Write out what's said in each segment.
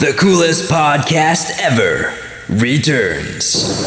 The coolest podcast ever returns.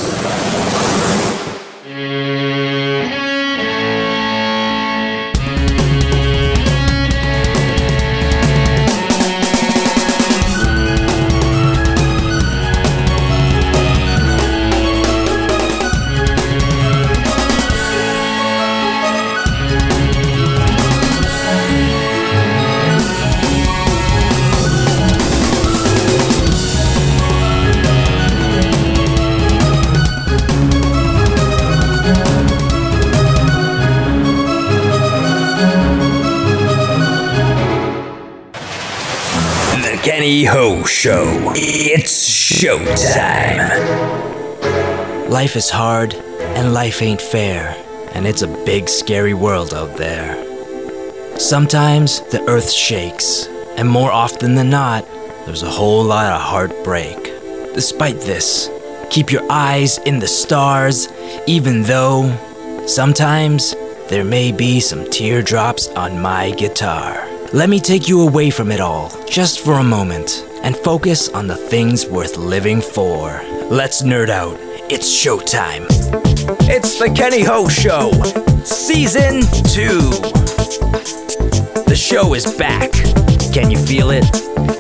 Kenny Ho Show. It's showtime. Life is hard, and life ain't fair, and it's a big, scary world out there. Sometimes the earth shakes, and more often than not, there's a whole lot of heartbreak. Despite this, keep your eyes in the stars, even though sometimes there may be some teardrops on my guitar. Let me take you away from it all, just for a moment, and focus on the things worth living for. Let's nerd out. It's showtime. It's the Kenny Ho Show, Season 2. The show is back. Can you feel it?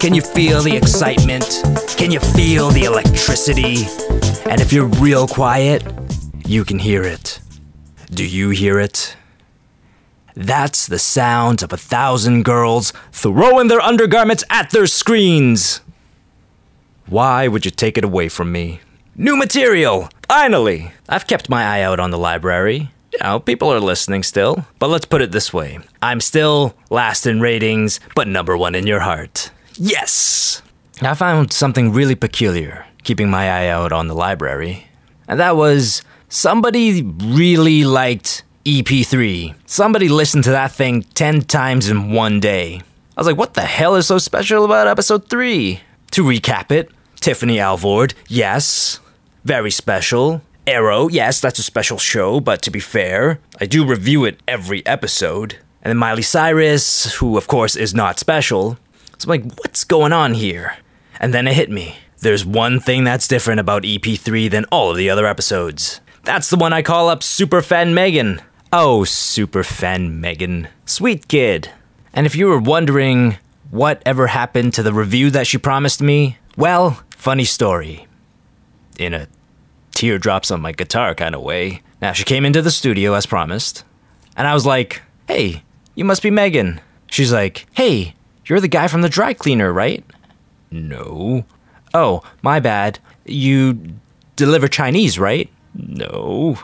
Can you feel the excitement? Can you feel the electricity? And if you're real quiet, you can hear it. Do you hear it? That's the sound of a thousand girls throwing their undergarments at their screens. Why would you take it away from me? New material! Finally! I've kept my eye out on the library. You know, people are listening still. But let's put it this way I'm still last in ratings, but number one in your heart. Yes! I found something really peculiar keeping my eye out on the library. And that was somebody really liked EP3. Somebody listened to that thing 10 times in one day. I was like, what the hell is so special about episode 3? To recap it, Tiffany Alvord, yes, very special. Arrow, yes, that's a special show, but to be fair, I do review it every episode. And then Miley Cyrus, who of course is not special. So I'm like, what's going on here? And then it hit me. There's one thing that's different about EP3 than all of the other episodes. That's the one I call up Superfan Megan. Oh, super fan Megan. Sweet kid. And if you were wondering what ever happened to the review that she promised me, well, funny story. In a teardrops on my guitar kind of way. Now, she came into the studio as promised, and I was like, hey, you must be Megan. She's like, hey, you're the guy from the dry cleaner, right? No. Oh, my bad. You deliver Chinese, right? No.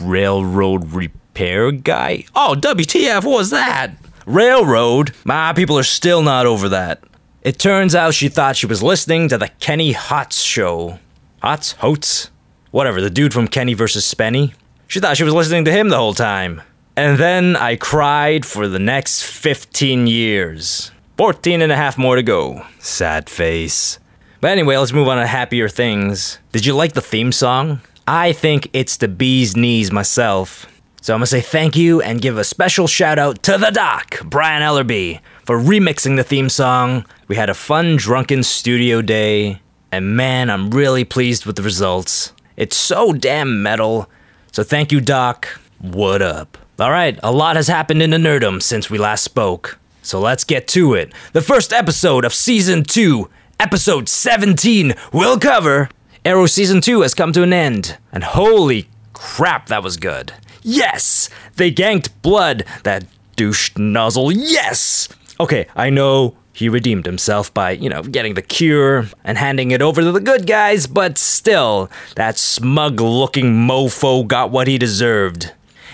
Railroad repair guy? Oh, WTF, was that? Railroad? My people are still not over that. It turns out she thought she was listening to the Kenny Hotz show. Hotz? Hotes? Whatever, the dude from Kenny vs. Spenny. She thought she was listening to him the whole time. And then I cried for the next 15 years. 14 and a half more to go. Sad face. But anyway, let's move on to happier things. Did you like the theme song? I think it's the bee's knees myself. So I'm gonna say thank you and give a special shout out to the doc, Brian Ellerby, for remixing the theme song. We had a fun drunken studio day, and man, I'm really pleased with the results. It's so damn metal. So thank you, Doc. What up? Alright, a lot has happened in the nerdum since we last spoke. So let's get to it. The first episode of season 2, episode 17, will cover Arrow season 2 has come to an end. And holy crap, that was good. Yes! They ganked blood, that douche nozzle. Yes! Okay, I know he redeemed himself by, you know, getting the cure and handing it over to the good guys, but still, that smug looking mofo got what he deserved.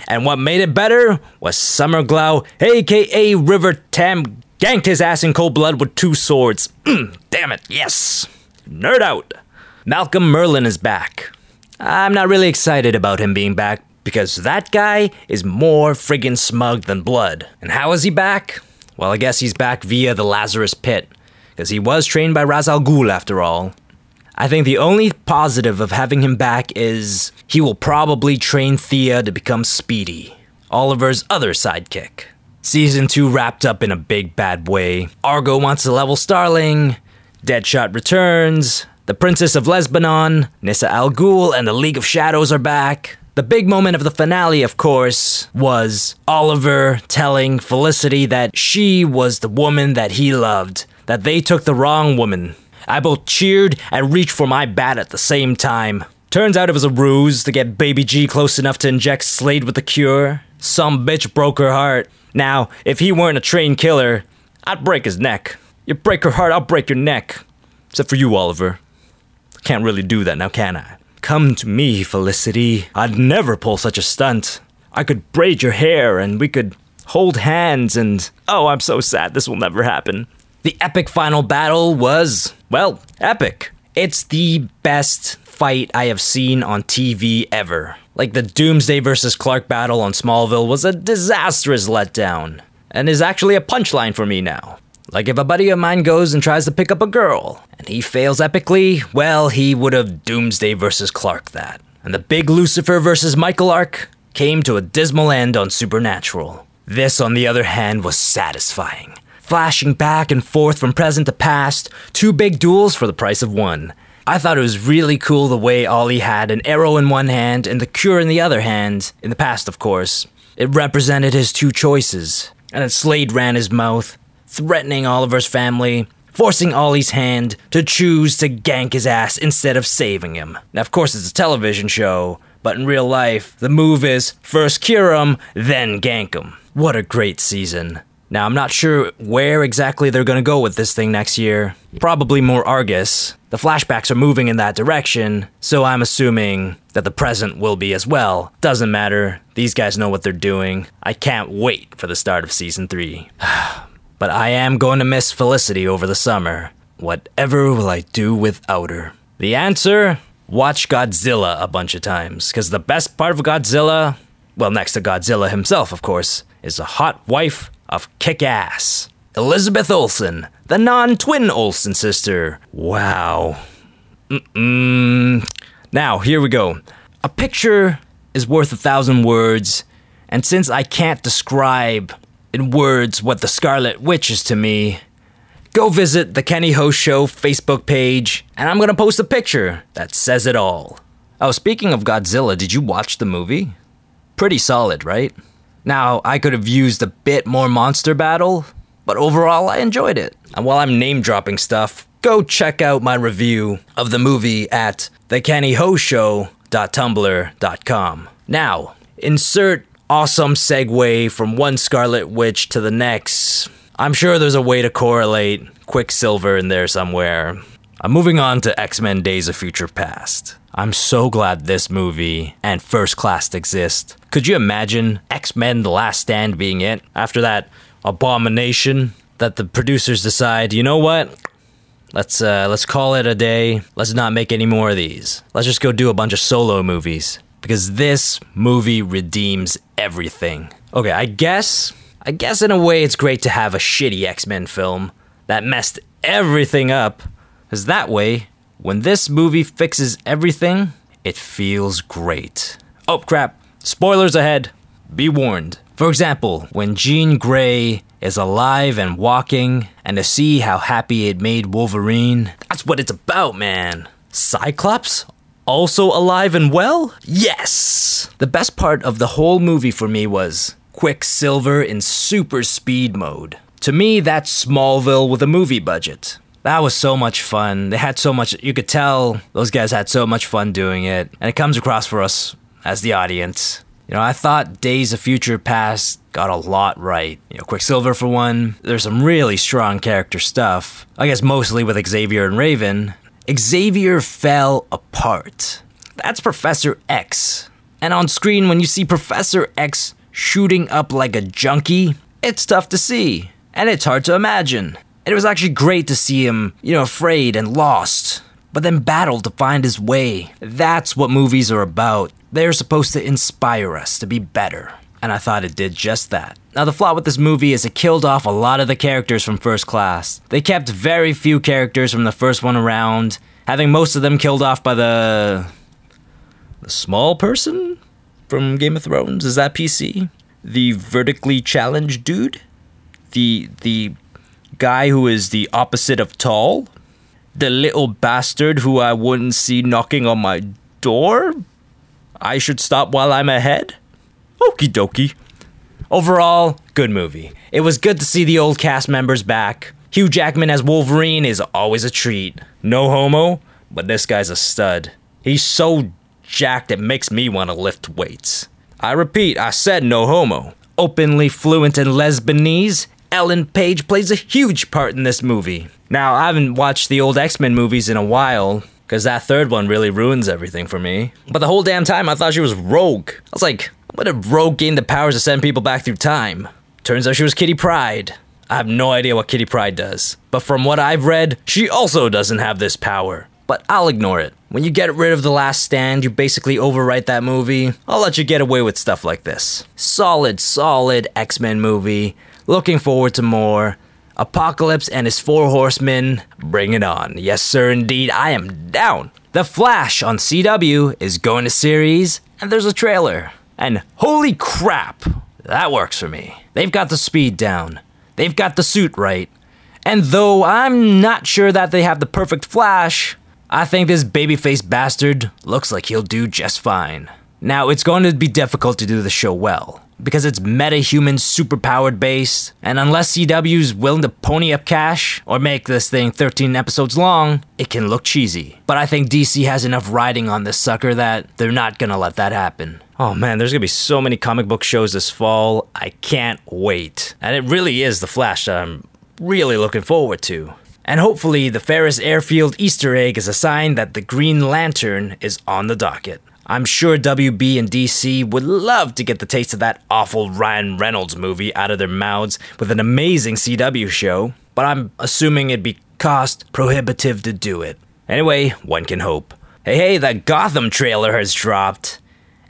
And what made it better was Summer Glau, aka River Tam, ganked his ass in cold blood with two swords. Mm, damn it, yes! Nerd out! Malcolm Merlyn is back. I'm not really excited about him being back because that guy is more friggin' smug than blood. And how is he back? Well, I guess he's back via the Lazarus Pit, because he was trained by Ra's al Ghul after all. I think the only positive of having him back is he will probably train Thea to become Speedy, Oliver's other sidekick. Season 2 wrapped up in a big bad way. Argo wants to level Starling, Deadshot returns. The Princess of Lesbanon, Nyssa Al Ghul, and the League of Shadows are back. The big moment of the finale, of course, was Oliver telling Felicity that she was the woman that he loved, that they took the wrong woman. I both cheered and reached for my bat at the same time. Turns out it was a ruse to get Baby G close enough to inject Slade with the cure. Some bitch broke her heart. Now, if he weren't a trained killer, I'd break his neck. You break her heart, I'll break your neck. Except for you, Oliver. Can't really do that now, can I? Come to me, Felicity. I'd never pull such a stunt. I could braid your hair and we could hold hands and. Oh, I'm so sad this will never happen. The epic final battle was, well, epic. It's the best fight I have seen on TV ever. Like the Doomsday versus Clark battle on Smallville was a disastrous letdown, and is actually a punchline for me now. Like if a buddy of mine goes and tries to pick up a girl, and he fails epically, well, he would have Doomsday versus Clark that. And the big Lucifer versus Michael arc came to a dismal end on Supernatural. This, on the other hand, was satisfying. Flashing back and forth from present to past, two big duels for the price of one. I thought it was really cool the way Ollie had an arrow in one hand and the cure in the other hand, in the past, of course. It represented his two choices. And then Slade ran his mouth, threatening Oliver's family, forcing Ollie's hand to choose to gank his ass instead of saving him. Now, of course, it's a television show, but in real life, the move is first cure him, then gank him. What a great season. Now, I'm not sure where exactly they're gonna go with this thing next year. Probably more Argus. The flashbacks are moving in that direction, so I'm assuming that the present will be as well. Doesn't matter. These guys know what they're doing. I can't wait for the start of season 3. But I am going to miss Felicity over the summer. Whatever will I do without her? The answer? Watch Godzilla a bunch of times. Because the best part of Godzilla, well, next to Godzilla himself, of course, is the hot wife of kick ass. Elizabeth Olsen, the non twin Olsen sister. Wow. Mm-mm. Now, here we go. A picture is worth a thousand words, and since I can't describe in words what the Scarlet Witch is to me, go visit the Kenny Ho Show Facebook page, and I'm gonna post a picture that says it all. Oh, speaking of Godzilla, did you watch the movie? Pretty solid, right? Now, I could have used a bit more monster battle, but overall, I enjoyed it. And while I'm name dropping stuff, go check out my review of the movie at thekennyhoshow.tumblr.com. Now, insert awesome segue from one Scarlet Witch to the next. I'm sure there's a way to correlate Quicksilver in there somewhere. I'm moving on to X Men Days of Future Past. I'm so glad this movie and First Class exist. Could you imagine X Men The Last Stand being it? After that abomination that the producers decide, you know what? Let's uh, let's call it a day. Let's not make any more of these. Let's just go do a bunch of solo movies because this movie redeems everything. Okay, I guess I guess in a way it's great to have a shitty X-Men film that messed everything up cuz that way when this movie fixes everything, it feels great. Oh crap, spoilers ahead. Be warned. For example, when Jean Grey is alive and walking, and to see how happy it made Wolverine, that's what it's about, man. Cyclops? Also alive and well? Yes! The best part of the whole movie for me was Quicksilver in super speed mode. To me, that's Smallville with a movie budget. That was so much fun. They had so much, you could tell those guys had so much fun doing it. And it comes across for us as the audience. You know, I thought Days of Future Past got a lot right. You know, Quicksilver for one, there's some really strong character stuff. I guess mostly with Xavier and Raven. Xavier fell apart. That's Professor X. And on screen, when you see Professor X shooting up like a junkie, it's tough to see. And it's hard to imagine. It was actually great to see him, you know, afraid and lost, but then battle to find his way. That's what movies are about. They're supposed to inspire us to be better. And I thought it did just that. Now, the flaw with this movie is it killed off a lot of the characters from First Class. They kept very few characters from the first one around, having most of them killed off by the. the small person from Game of Thrones? Is that PC? The vertically challenged dude? The. the guy who is the opposite of tall? the little bastard who I wouldn't see knocking on my door? I should stop while I'm ahead? Okie dokie. Overall, good movie. It was good to see the old cast members back. Hugh Jackman as Wolverine is always a treat. No homo, but this guy's a stud. He's so jacked it makes me want to lift weights. I repeat, I said no homo. Openly fluent in Lesbianese, Ellen Page plays a huge part in this movie. Now, I haven't watched the old X Men movies in a while, because that third one really ruins everything for me. But the whole damn time I thought she was Rogue. I was like, what if Rogue gained the powers to send people back through time? Turns out she was Kitty Pryde. I have no idea what Kitty Pryde does. But from what I've read, she also doesn't have this power. But I'll ignore it. When you get rid of The Last Stand, you basically overwrite that movie. I'll let you get away with stuff like this. Solid, solid X Men movie. Looking forward to more. Apocalypse and his four horsemen, bring it on. Yes, sir, indeed, I am down. The Flash on CW is going to series, and there's a trailer. And holy crap, that works for me. They've got the speed down, they've got the suit right. And though I'm not sure that they have the perfect Flash, I think this babyface bastard looks like he'll do just fine. Now, it's going to be difficult to do the show well because it's meta-human superpowered based, and unless CW's willing to pony up cash or make this thing 13 episodes long, it can look cheesy. But I think DC has enough riding on this sucker that they're not gonna let that happen. Oh man, there's gonna be so many comic book shows this fall. I can't wait. And it really is The Flash that I'm really looking forward to. And hopefully, the Ferris Airfield Easter egg is a sign that the Green Lantern is on the docket. I'm sure WB and DC would love to get the taste of that awful Ryan Reynolds movie out of their mouths with an amazing CW show, but I'm assuming it'd be cost prohibitive to do it. Anyway, one can hope. Hey, hey, that Gotham trailer has dropped.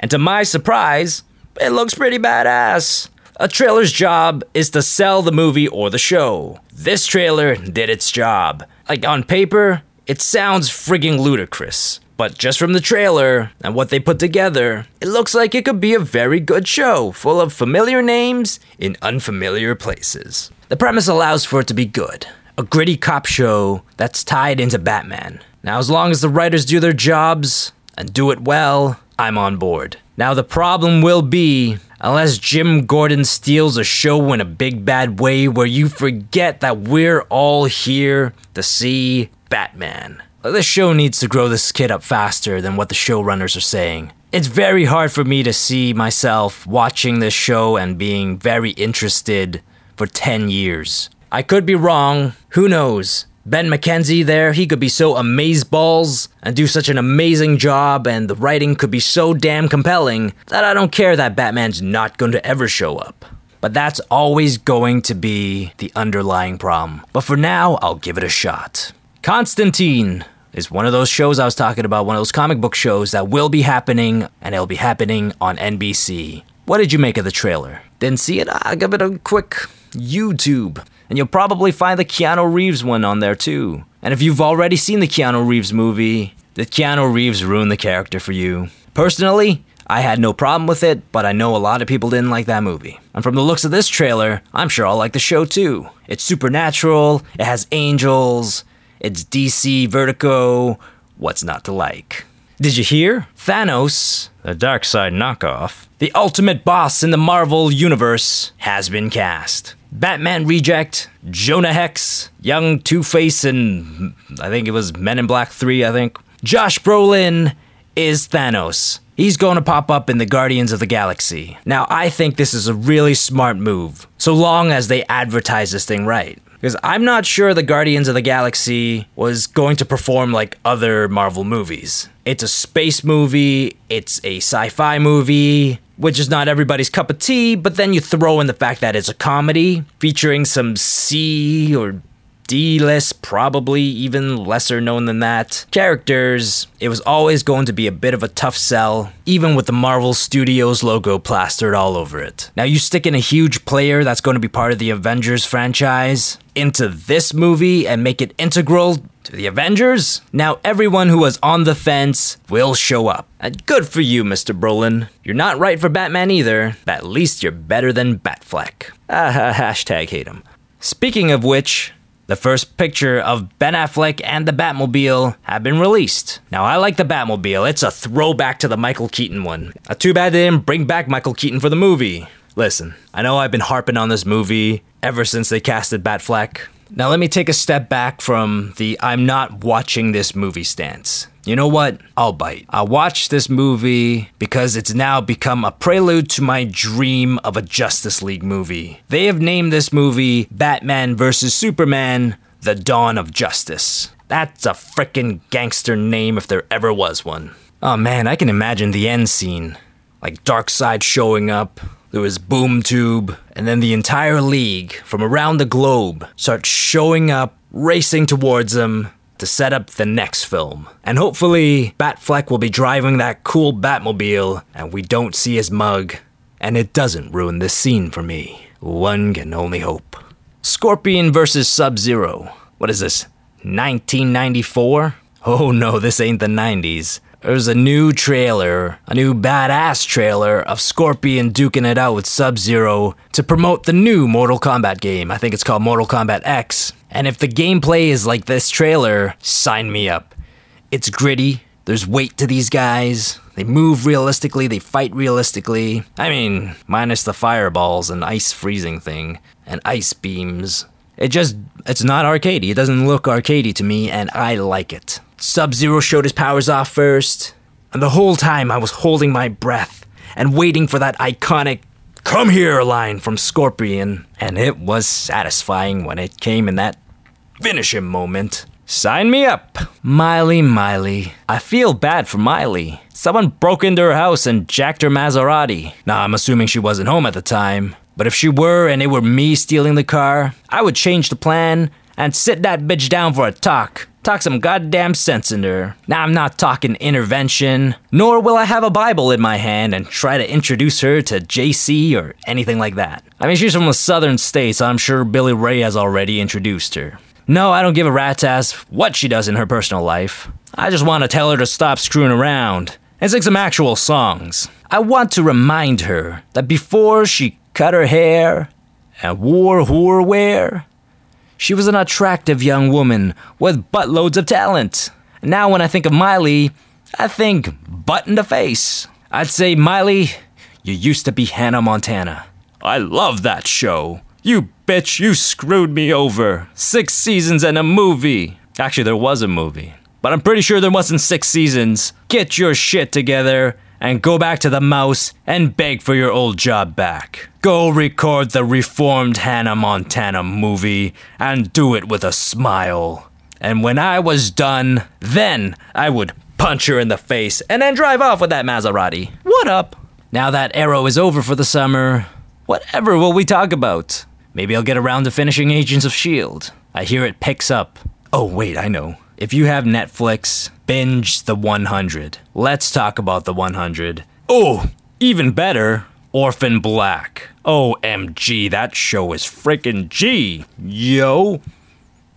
And to my surprise, it looks pretty badass. A trailer's job is to sell the movie or the show. This trailer did its job. Like on paper, it sounds frigging ludicrous. But just from the trailer and what they put together, it looks like it could be a very good show, full of familiar names in unfamiliar places. The premise allows for it to be good a gritty cop show that's tied into Batman. Now, as long as the writers do their jobs and do it well, I'm on board. Now, the problem will be unless Jim Gordon steals a show in a big bad way where you forget that we're all here to see Batman. This show needs to grow this kid up faster than what the showrunners are saying. It's very hard for me to see myself watching this show and being very interested for 10 years. I could be wrong, who knows? Ben McKenzie there, he could be so amazeballs and do such an amazing job, and the writing could be so damn compelling that I don't care that Batman's not going to ever show up. But that's always going to be the underlying problem. But for now, I'll give it a shot. Constantine is one of those shows I was talking about, one of those comic book shows that will be happening, and it'll be happening on NBC. What did you make of the trailer? Didn't see it? I'll give it a quick YouTube. And you'll probably find the Keanu Reeves one on there too. And if you've already seen the Keanu Reeves movie, the Keanu Reeves ruined the character for you. Personally, I had no problem with it, but I know a lot of people didn't like that movie. And from the looks of this trailer, I'm sure I'll like the show too. It's supernatural, it has angels, it's DC Vertigo. What's not to like? Did you hear? Thanos, the dark side knockoff, the ultimate boss in the Marvel Universe, has been cast. Batman Reject, Jonah Hex, Young Two Face, and I think it was Men in Black 3, I think. Josh Brolin is Thanos. He's going to pop up in the Guardians of the Galaxy. Now, I think this is a really smart move, so long as they advertise this thing right. Because I'm not sure the Guardians of the Galaxy was going to perform like other Marvel movies. It's a space movie, it's a sci fi movie, which is not everybody's cup of tea, but then you throw in the fact that it's a comedy featuring some C or D list, probably even lesser known than that. Characters, it was always going to be a bit of a tough sell, even with the Marvel Studios logo plastered all over it. Now, you stick in a huge player that's going to be part of the Avengers franchise into this movie and make it integral to the Avengers? Now, everyone who was on the fence will show up. And good for you, Mr. Brolin. You're not right for Batman either, but at least you're better than Batfleck. Ah, hashtag hate him. Speaking of which, The first picture of Ben Affleck and the Batmobile have been released. Now, I like the Batmobile. It's a throwback to the Michael Keaton one. Uh, too bad they didn't bring back Michael Keaton for the movie. Listen, I know I've been harping on this movie ever since they casted Batfleck. Now, let me take a step back from the I'm not watching this movie stance. You know what? I'll bite. I'll watch this movie because it's now become a prelude to my dream of a Justice League movie. They have named this movie Batman vs. Superman The Dawn of Justice. That's a frickin' gangster name if there ever was one. Oh man, I can imagine the end scene. Like Darkseid showing up, there was Boom Tube, and then the entire league from around the globe starts showing up, racing towards him, to set up the next film. And hopefully, Batfleck will be driving that cool Batmobile and we don't see his mug. And it doesn't ruin this scene for me. One can only hope. Scorpion versus Sub Zero. What is this? 1994? Oh no, this ain't the 90s. There's a new trailer, a new badass trailer of Scorpion duking it out with Sub Zero to promote the new Mortal Kombat game. I think it's called Mortal Kombat X. And if the gameplay is like this trailer, sign me up. It's gritty, there's weight to these guys, they move realistically, they fight realistically. I mean, minus the fireballs and ice freezing thing, and ice beams. It just, it's not arcadey. It doesn't look arcadey to me, and I like it. Sub Zero showed his powers off first, and the whole time I was holding my breath and waiting for that iconic come here line from Scorpion, and it was satisfying when it came in that finish him moment. Sign me up! Miley, Miley. I feel bad for Miley. Someone broke into her house and jacked her Maserati. Now, I'm assuming she wasn't home at the time, but if she were and it were me stealing the car, I would change the plan and sit that bitch down for a talk. Talk some goddamn sense into her. Now, I'm not talking intervention, nor will I have a Bible in my hand and try to introduce her to JC or anything like that. I mean, she's from the southern states, so I'm sure Billy Ray has already introduced her. No, I don't give a rat's ass what she does in her personal life. I just want to tell her to stop screwing around and sing some actual songs. I want to remind her that before she cut her hair and wore whore wear, she was an attractive young woman with buttloads of talent. Now, when I think of Miley, I think butt in the face. I'd say, Miley, you used to be Hannah Montana. I love that show. You bitch, you screwed me over. Six seasons and a movie. Actually, there was a movie. But I'm pretty sure there wasn't six seasons. Get your shit together and go back to the mouse and beg for your old job back. Go record the reformed Hannah Montana movie and do it with a smile. And when I was done, then I would punch her in the face and then drive off with that Maserati. What up? Now that Arrow is over for the summer, whatever will we talk about? Maybe I'll get around to finishing Agents of S.H.I.E.L.D. I hear it picks up. Oh, wait, I know. If you have Netflix, binge The 100. Let's talk about The 100. Oh, even better, Orphan Black. OMG, that show is freaking G. Yo.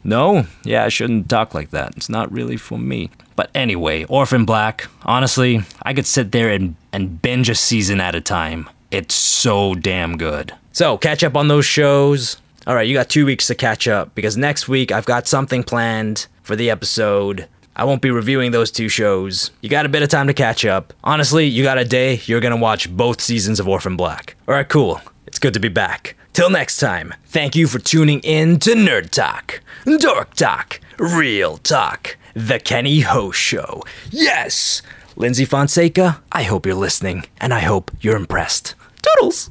No? Yeah, I shouldn't talk like that. It's not really for me. But anyway, Orphan Black, honestly, I could sit there and, and binge a season at a time. It's so damn good. So, catch up on those shows. All right, you got two weeks to catch up because next week I've got something planned for the episode. I won't be reviewing those two shows. You got a bit of time to catch up. Honestly, you got a day, you're gonna watch both seasons of Orphan Black. Alright, cool. It's good to be back. Till next time, thank you for tuning in to Nerd Talk, Dork Talk, Real Talk, The Kenny Ho Show. Yes! Lyndsy Fonseca, I hope you're listening, and I hope you're impressed. Toodles!